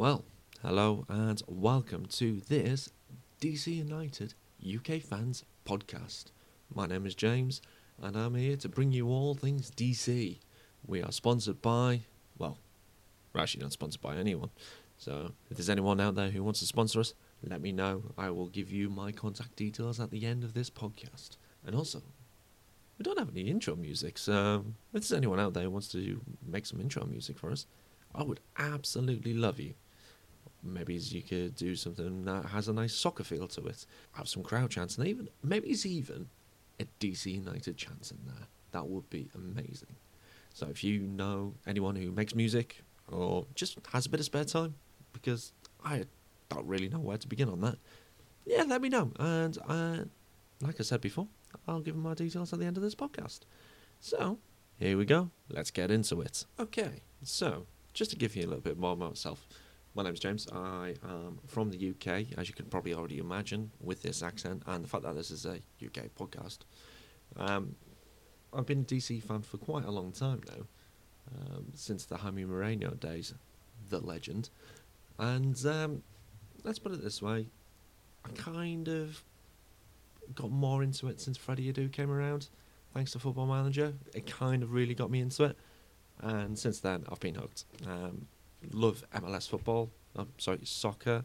Well, hello and welcome to this DC United UK Fans podcast. My name is James and I'm here to bring you all things DC. We are sponsored by, well, we're actually not sponsored by anyone. So if there's anyone out there who wants to sponsor us, let me know. I will give you my contact details at the end of this podcast. And also, we don't have any intro music, so if there's anyone out there who wants to make some intro music for us, I would absolutely love you. Maybe you could do something that has a nice soccer feel to it, have some crowd chants, and even maybe it's even a DC United chant in there. That would be amazing. So if you know anyone who makes music or just has a bit of spare time, because I don't really know where to begin on that, yeah, let me know. And uh, like I said before, I'll give them my details at the end of this podcast. So here we go. Let's get into it. Okay, so just to give you a little bit more about myself. My name's James. I am from the UK, as you can probably already imagine, with this accent and the fact that this is a UK podcast. Um, I've been a DC fan for quite a long time now, um, since the Jaime Moreno days, the legend. And um, let's put it this way I kind of got more into it since Freddie Adu came around, thanks to Football Manager. It kind of really got me into it and since then I've been hooked. Um, love MLS football. I'm sorry, soccer.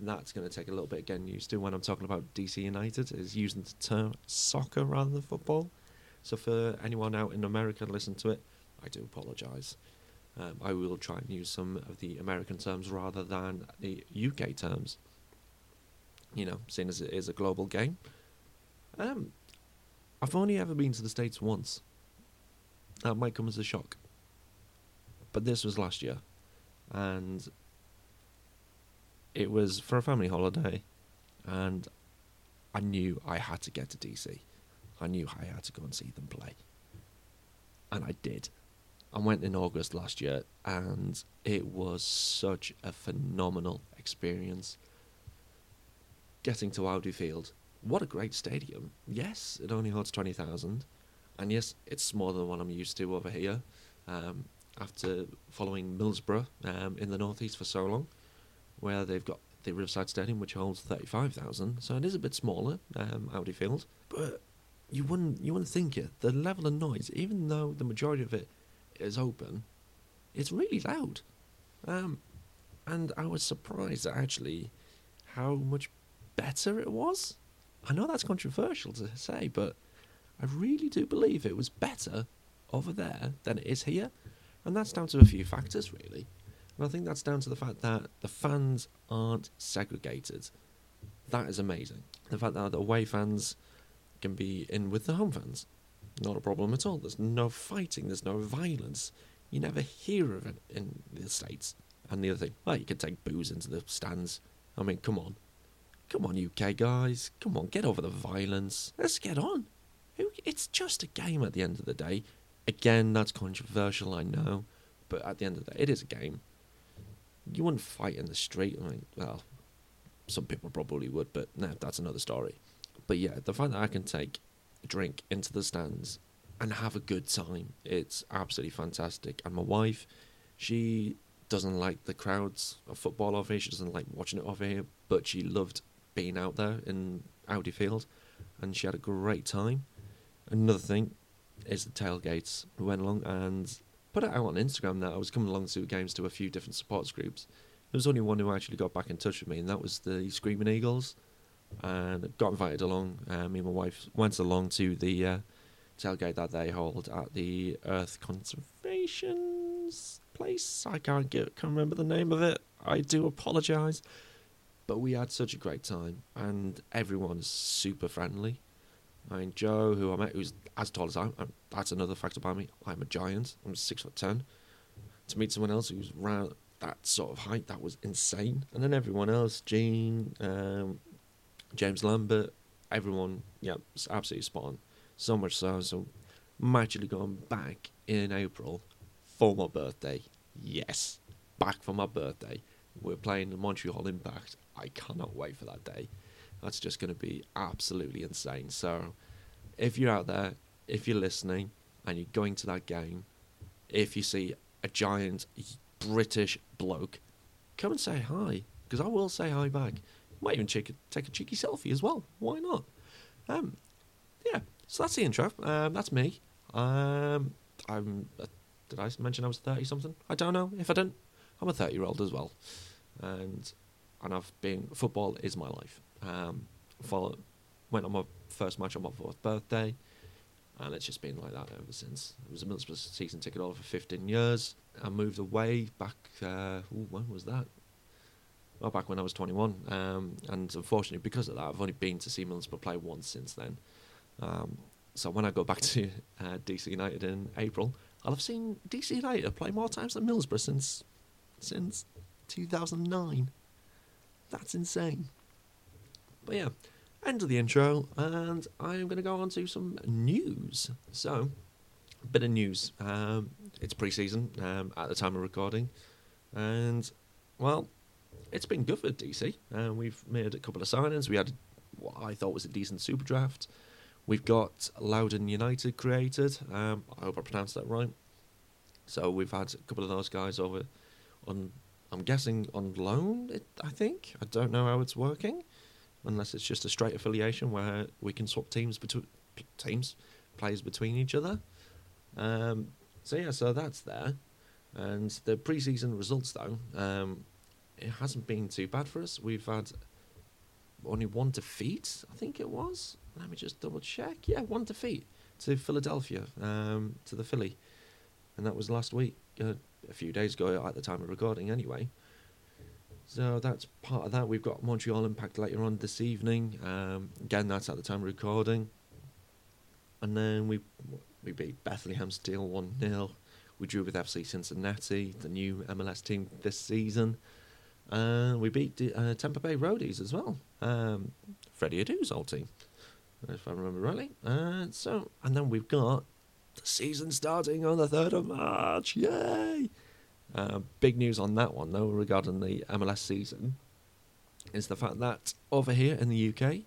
That's going to take a little bit of getting used to when I'm talking about DC United. Is using the term soccer rather than football. So for anyone out in America listen to it, I do apologise. Um, I will try and use some of the American terms rather than the UK terms. You know, seeing as it is a global game. Um, I've only ever been to the States once. That might come as a shock. But this was last year, and it was for a family holiday, and I knew I had to get to DC. I knew I had to go and see them play, and I did. I went in August last year, and it was such a phenomenal experience. Getting to Audi Field, what a great stadium! Yes, it only holds twenty thousand, and yes, it's smaller than what I'm used to over here. Um, after following Middlesbrough um, in the northeast for so long, where they've got the Riverside Stadium, which holds thirty-five thousand, so it is a bit smaller, um, Audi Field. But you wouldn't you wouldn't think it. The level of noise, even though the majority of it is open, it's really loud. Um, and I was surprised actually how much better it was. I know that's controversial to say, but I really do believe it was better over there than it is here. And that's down to a few factors, really. And I think that's down to the fact that the fans aren't segregated. That is amazing. The fact that the away fans can be in with the home fans. Not a problem at all. There's no fighting, there's no violence. You never hear of it in the States. And the other thing, well, you can take booze into the stands. I mean, come on. Come on, UK guys. Come on, get over the violence. Let's get on. It's just a game at the end of the day. Again, that's controversial, I know, but at the end of the day, it is a game. You wouldn't fight in the street. I mean, well, some people probably would, but no, that's another story. But yeah, the fact that I can take a drink into the stands and have a good time, it's absolutely fantastic. And my wife, she doesn't like the crowds of football over here. She doesn't like watching it over here, but she loved being out there in Audi Field, and she had a great time. Another thing, is the tailgates. We went along and put it out on Instagram that I was coming along to games to a few different supporters groups. There was only one who actually got back in touch with me, and that was the Screaming Eagles. And got invited along. Uh, me and my wife went along to the uh, tailgate that they hold at the Earth Conservation's place. I can't get, can't remember the name of it. I do apologise, but we had such a great time, and everyone's super friendly. I mean, Joe, who I met, who's as tall as I am, that's another fact about me. I'm a giant. I'm six foot ten. To meet someone else who's around that sort of height, that was insane. And then everyone else, Gene, um, James Lambert, everyone, yeah, it's absolutely spot on. So much so, so I'm actually going back in April for my birthday. Yes, back for my birthday. We're playing the Montreal Impact. I cannot wait for that day. That's just going to be absolutely insane. So, if you're out there, if you're listening, and you're going to that game, if you see a giant British bloke come and say hi because I will say hi back. Might even take a, take a cheeky selfie as well. Why not? Um, yeah. So that's the intro. Um, that's me. Um, I'm. Uh, did I mention I was thirty something? I don't know. If I didn't, I'm a thirty year old as well, and and I've been football is my life. Um, went on my first match on my fourth birthday, and it's just been like that ever since. It was a Middlesbrough season ticket holder for 15 years. I moved away back. Uh, ooh, when was that? Well, back when I was 21, um, and unfortunately, because of that, I've only been to see Middlesbrough play once since then. Um, so when I go back to uh, DC United in April, I'll have seen DC United play more times than Middlesbrough since since 2009. That's insane. But yeah, end of the intro, and I'm going to go on to some news. So, a bit of news. Um, it's pre-season um, at the time of recording, and well, it's been good for DC. Uh, we've made a couple of signings. We had what I thought was a decent super draft. We've got Loudoun United created. Um, I hope I pronounced that right. So we've had a couple of those guys over on. I'm guessing on loan. I think I don't know how it's working, unless it's just a straight affiliation where we can swap teams between teams, players between each other. Um, so yeah, so that's there, and the preseason results though, um, it hasn't been too bad for us. We've had only one defeat, I think it was. Let me just double check. Yeah, one defeat to Philadelphia, um, to the Philly, and that was last week, uh, a few days ago at the time of recording, anyway. So that's part of that. We've got Montreal Impact later on this evening. Um, again, that's at the time of recording. And then we we beat Bethlehem Steel 1 0. We drew with FC Cincinnati, the new MLS team this season. And we beat uh, Tampa Bay Rowdies as well. Um, Freddie Adu's old team, if I remember rightly. Uh, so, and then we've got the season starting on the 3rd of March. Yay! Uh, big news on that one, though, regarding the MLS season, is the fact that over here in the UK,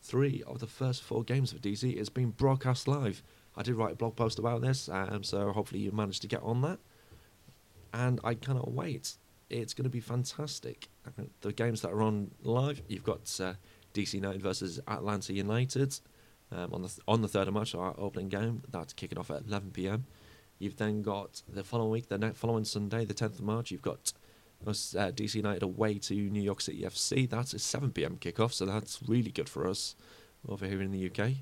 three of the first four games of DC is being broadcast live. I did write a blog post about this, um, so hopefully you managed to get on that. And I cannot wait. It's going to be fantastic. The games that are on live, you've got uh, DC United versus Atlanta United um, on the th- on the third of March, our opening game. That's kicking off at 11 p.m. You've then got the following week, the following Sunday, the 10th of March. You've got us, uh, DC United away to New York City FC. That's a 7 p.m. kickoff, so that's really good for us over here in the UK.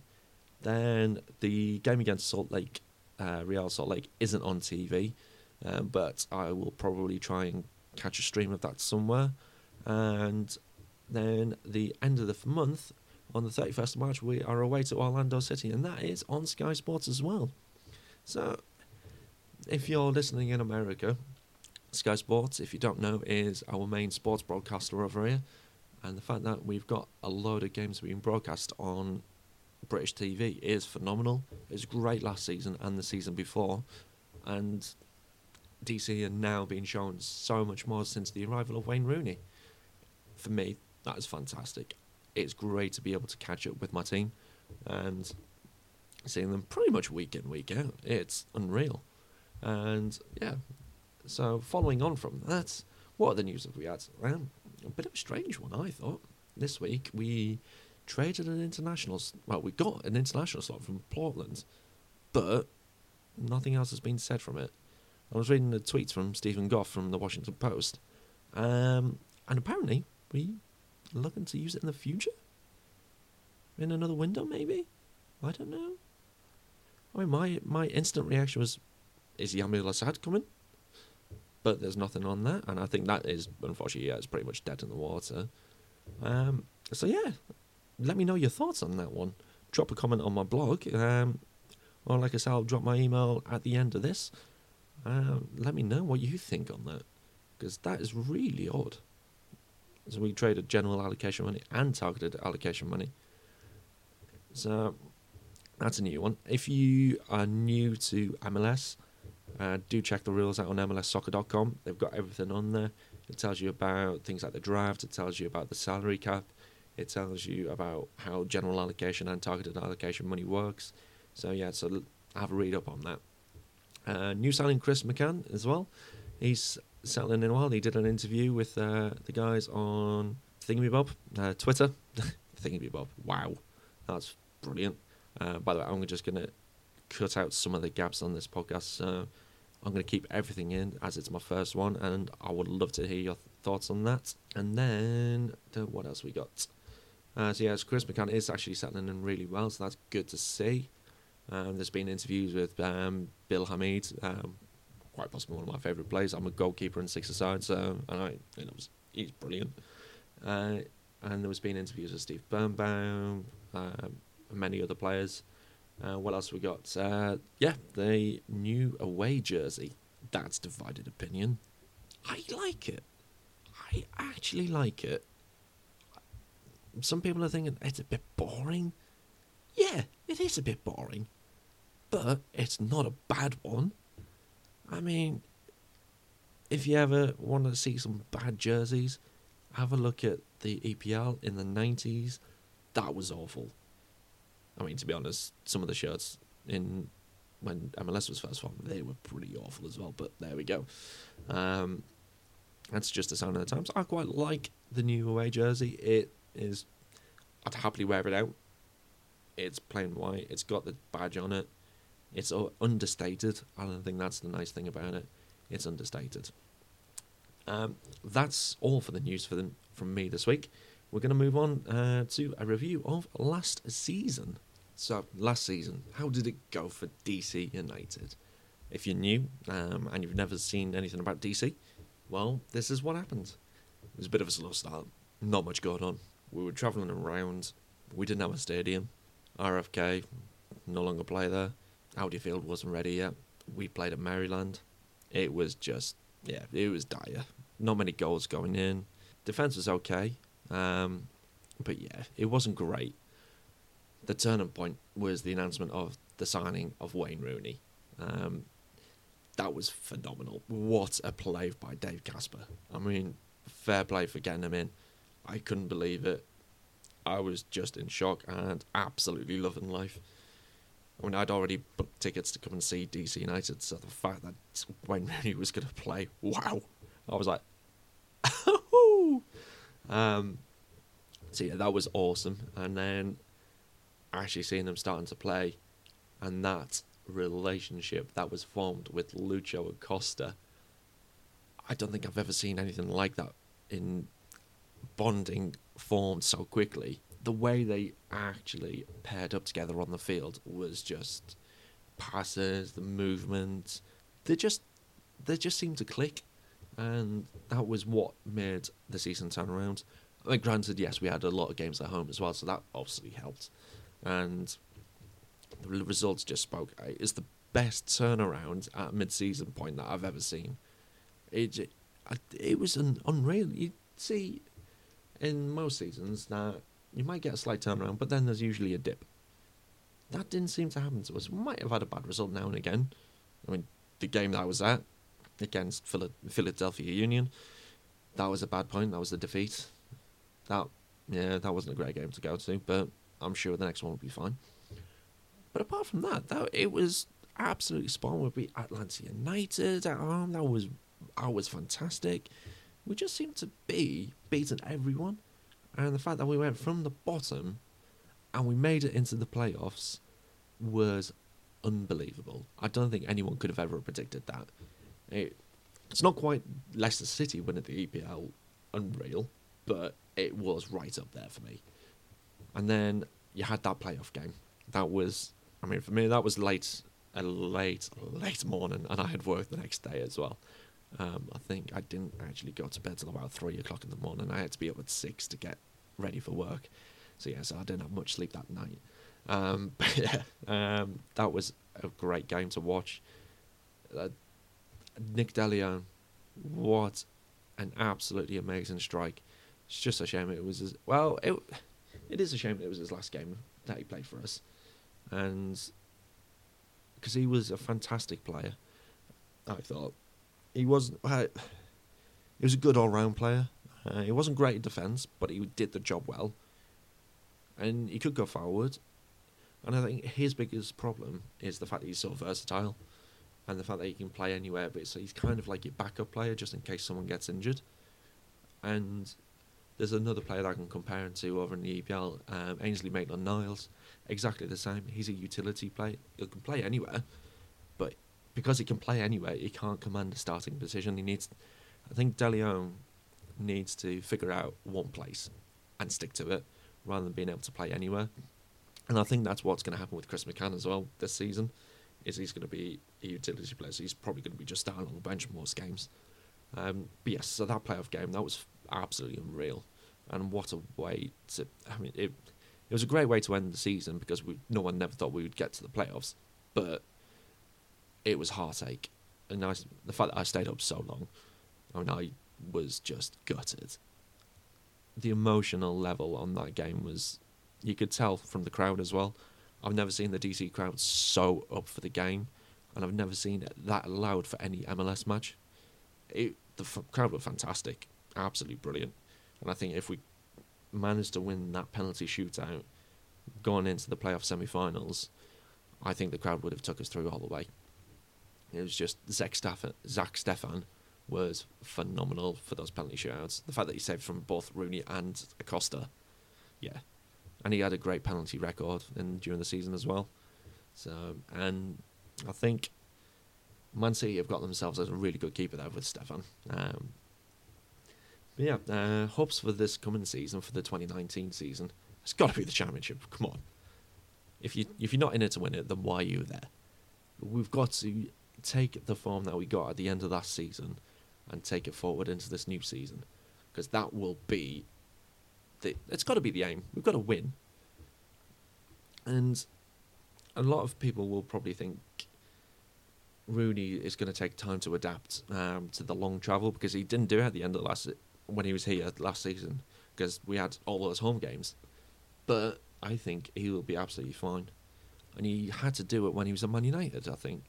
Then the game against Salt Lake, uh, Real Salt Lake, isn't on TV, um, but I will probably try and catch a stream of that somewhere. And then the end of the month, on the 31st of March, we are away to Orlando City, and that is on Sky Sports as well. So, if you're listening in America, Sky Sports, if you don't know, is our main sports broadcaster over here. And the fact that we've got a load of games being broadcast on British TV is phenomenal. It was great last season and the season before. And DC are now being shown so much more since the arrival of Wayne Rooney. For me, that is fantastic. It's great to be able to catch up with my team and seeing them pretty much week in, week out. It's unreal. And yeah, so following on from that, what other news have we had? Um, a bit of a strange one, I thought. This week we traded an international. Well, we got an international slot from Portland, but nothing else has been said from it. I was reading the tweets from Steven Goff from the Washington Post, um, and apparently we looking to use it in the future. In another window, maybe. I don't know. I mean, my my instant reaction was, "Is Yamil Asad coming?" But there's nothing on that, and I think that is unfortunately, yeah, it's pretty much dead in the water. Um, so yeah, let me know your thoughts on that one. Drop a comment on my blog, um, or like I said, I'll drop my email at the end of this. Uh, let me know what you think on that, because that is really odd. So we traded general allocation money and targeted allocation money. So that's a new one. If you are new to MLS, uh, do check the rules out on MLSsoccer.com. They've got everything on there. It tells you about things like the draft. It tells you about the salary cap. It tells you about how general allocation and targeted allocation money works. So yeah, so have a read up on that. Uh, new signing Chris McCann as well. he's settling in well. He did an interview with uh, the guys on Thingy uh, Twitter. Thingy Wow, that's brilliant. Uh, by the way, I'm just to cut out some of the gaps on this podcast. So I'm going to keep everything in as it's my first one, and I would love to hear your thoughts on that. And then, what else we got? Uh, so, yes, Chris McCann is actually settling in really well, so that's good to see. Um, there's been interviews with um, Bill Hamid, um, quite possibly one of my favourite players. I'm a goalkeeper in six aside, so and I, you know, he's brilliant. Uh, and there was been interviews with Steve Birnbaum, uh, and many other players. Uh, what else we got? Uh, yeah, the new away jersey. That's divided opinion. I like it. I actually like it. Some people are thinking it's a bit boring. Yeah, it is a bit boring. But it's not a bad one. I mean, if you ever want to see some bad jerseys, have a look at the EPL in the 90s. That was awful. I mean, to be honest, some of the shirts in when MLS was first formed, they were pretty awful as well. But there we go. Um, that's just a sign of the times. I quite like the new away jersey. It is. I'd happily wear it out. It's plain white. It's got the badge on it. It's understated. I don't think that's the nice thing about it. It's understated. Um, that's all for the news for the, from me this week. We're going to move on uh, to a review of last season. So, last season, how did it go for DC United? If you're new um, and you've never seen anything about DC, well, this is what happened. It was a bit of a slow start, not much going on. We were travelling around, we didn't have a stadium. RFK no longer play there. Audi Field wasn't ready yet. We played at Maryland. It was just, yeah, it was dire. Not many goals going in. Defence was okay, um, but yeah, it wasn't great. The turning point was the announcement of the signing of Wayne Rooney. Um, that was phenomenal. What a play by Dave Kasper. I mean, fair play for getting him in. I couldn't believe it. I was just in shock and absolutely loving life. I mean, I'd already booked tickets to come and see DC United, so the fact that Wayne Rooney was going to play, wow, I was like, um, so yeah, that was awesome. And then actually seeing them starting to play, and that relationship that was formed with Lucho Acosta, I don't think I've ever seen anything like that in bonding formed so quickly the way they actually paired up together on the field was just passes, the movement. They just they just seemed to click, and that was what made the season turn around. I mean, granted, yes, we had a lot of games at home as well, so that obviously helped, and the results just spoke. Uh, it's the best turnaround at mid-season point that I've ever seen. It it, it was an unreal. You see, in most seasons that you might get a slight turnaround, but then there's usually a dip. That didn't seem to happen to us. We might have had a bad result now and again. I mean, the game that I was at against Philadelphia Union, that was a bad point. That was a defeat. That, yeah, that wasn't a great game to go to, but I'm sure the next one will be fine. But apart from that, that it was absolutely spot on. We beat Atlanta United at home. That was, that was fantastic. We just seemed to be beating everyone and the fact that we went from the bottom and we made it into the playoffs was unbelievable. I don't think anyone could have ever predicted that. It, it's not quite Leicester City winning the EPL unreal, but it was right up there for me. And then you had that playoff game. That was, I mean, for me, that was late, a late, late morning, and I had work the next day as well. Um, I think I didn't actually go to bed till about three o'clock in the morning. I had to be up at six to get ready for work. So yeah, so I didn't have much sleep that night. Um, but yeah, um, that was a great game to watch. Uh, Nick DeLeon, what an absolutely amazing strike. It's just a shame it was his, well, it it is a shame it was his last game that he played for us, and because he was a fantastic player, I thought he was. He was a good all-round player. Uh, he wasn't great in defence, but he did the job well. And he could go forward. And I think his biggest problem is the fact that he's so versatile. And the fact that he can play anywhere, but so he's kind of like your backup player just in case someone gets injured. And there's another player that I can compare him to over in the EPL, um, Ainsley Maitland-Niles. Exactly the same. He's a utility player. He can play anywhere, but because he can play anywhere, he can't command a starting position. He needs, I think, DeLeon needs to figure out one place and stick to it rather than being able to play anywhere. And I think that's what's going to happen with Chris McCann as well this season. Is he's going to be a utility player, so he's probably going to be just starting on the bench most games. Um, but yes, so that playoff game that was absolutely unreal, and what a way to! I mean, it it was a great way to end the season because we no one never thought we would get to the playoffs, but it was heartache, and I, the fact that I stayed up so long, I mean, I was just gutted. The emotional level on that game was, you could tell from the crowd as well. I've never seen the DC crowd so up for the game, and I've never seen it that loud for any MLS match. It, the f- crowd were fantastic, absolutely brilliant, and I think if we managed to win that penalty shootout, going into the playoff semi-finals, I think the crowd would have took us through all the way. It was just Zack Steffen, Zack Steffen was phenomenal for those penalty shootouts. The fact that he saved from both Rooney and Acosta, yeah, and he had a great penalty record in during the season as well. So, and I think Man City have got themselves as a really good keeper there with Steffen. Um, but yeah, uh, hopes for this coming season for the 2019 season. It's got to be the championship. Come on. If you if you're not in it to win it, then why are you there? We've got to take the form that we got at the end of last season and take it forward into this new season because that will be the, it's got to be the aim. We've got to win. And a lot of people will probably think Rooney is going to take time to adapt um, to the long travel because he didn't do it at the end of last when he was here last season because we had all those home games. But I think he will be absolutely fine, and he had to do it when he was at Man United. I think,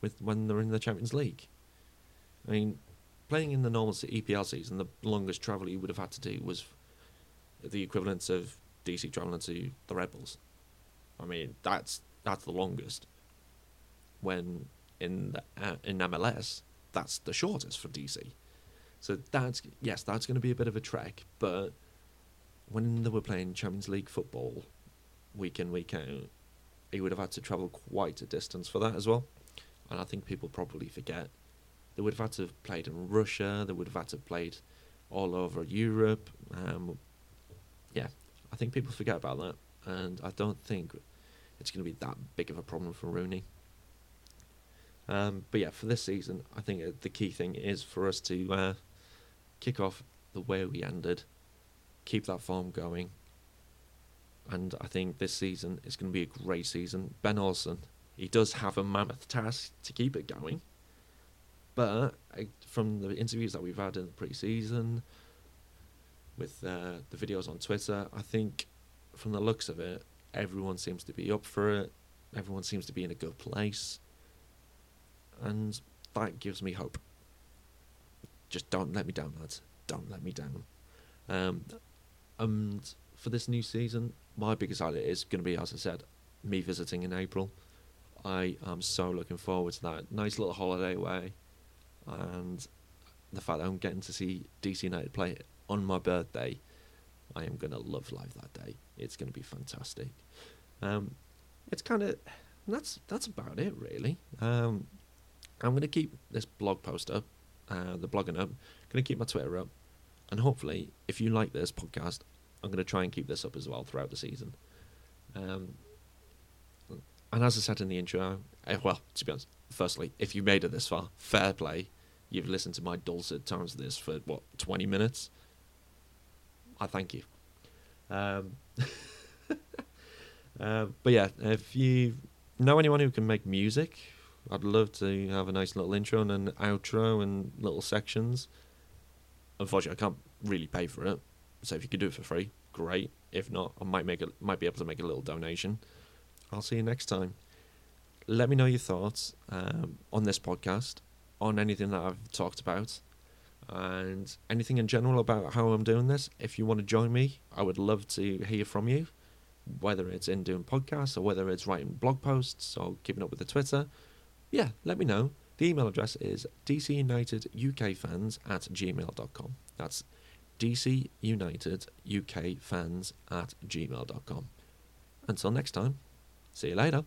with when they're in the Champions League. I mean, playing in the normal EPL season, the longest travel he would have had to do was the equivalent of DC traveling to the Red Bulls. I mean, that's that's the longest. When in the, uh, in MLS, that's the shortest for DC. So that's yes, that's going to be a bit of a trek. But when they were playing Champions League football, week in week out, he would have had to travel quite a distance for that as well. And I think people probably forget they would have had to have played in Russia. They would have had to have played all over Europe. Um, yeah, I think people forget about that, and I don't think it's going to be that big of a problem for Rooney. Um, but yeah, for this season, I think uh, the key thing is for us to uh, kick off the way we ended, keep that form going, and I think this season is going to be a great season. Ben Olsen, he does have a mammoth task to keep it going, but uh, from the interviews that we've had in the pre-season, with uh, the videos on Twitter, I think from the looks of it, everyone seems to be up for it. Everyone seems to be in a good place. And that gives me hope. Just don't let me down, lads. Don't let me down. Um, and for this new season, my biggest highlight is going to be, as I said, me visiting in April. I am so looking forward to that. Nice little holiday away. And the fact that I'm getting to see DC United play on my birthday, I am going to love life that day. It's going to be fantastic. Um, it's kind of that's that's about it really. Um, I'm going to keep this blog post up, uh, the blogging up. Going to keep my Twitter up, and hopefully, if you like this podcast, I'm going to try and keep this up as well throughout the season. Um, and as I said in the intro, uh, well, to be honest, firstly, if you made it this far, fair play. You've listened to my dulcet tones of this for what 20 minutes. I thank you. Um, uh, but yeah, if you know anyone who can make music, I'd love to have a nice little intro and an outro and little sections. Unfortunately, I can't really pay for it, so if you could do it for free, great. If not, I might make a, might be able to make a little donation. I'll see you next time. Let me know your thoughts um, on this podcast, on anything that I've talked about and anything in general about how I'm doing this, if you want to join me, I would love to hear from you, whether it's in doing podcasts or whether it's writing blog posts or keeping up with the Twitter. Yeah, let me know. The email address is dcunitedukfans at gmail.com. That's dcunitedukfans at gmail.com. Until next time, see you later.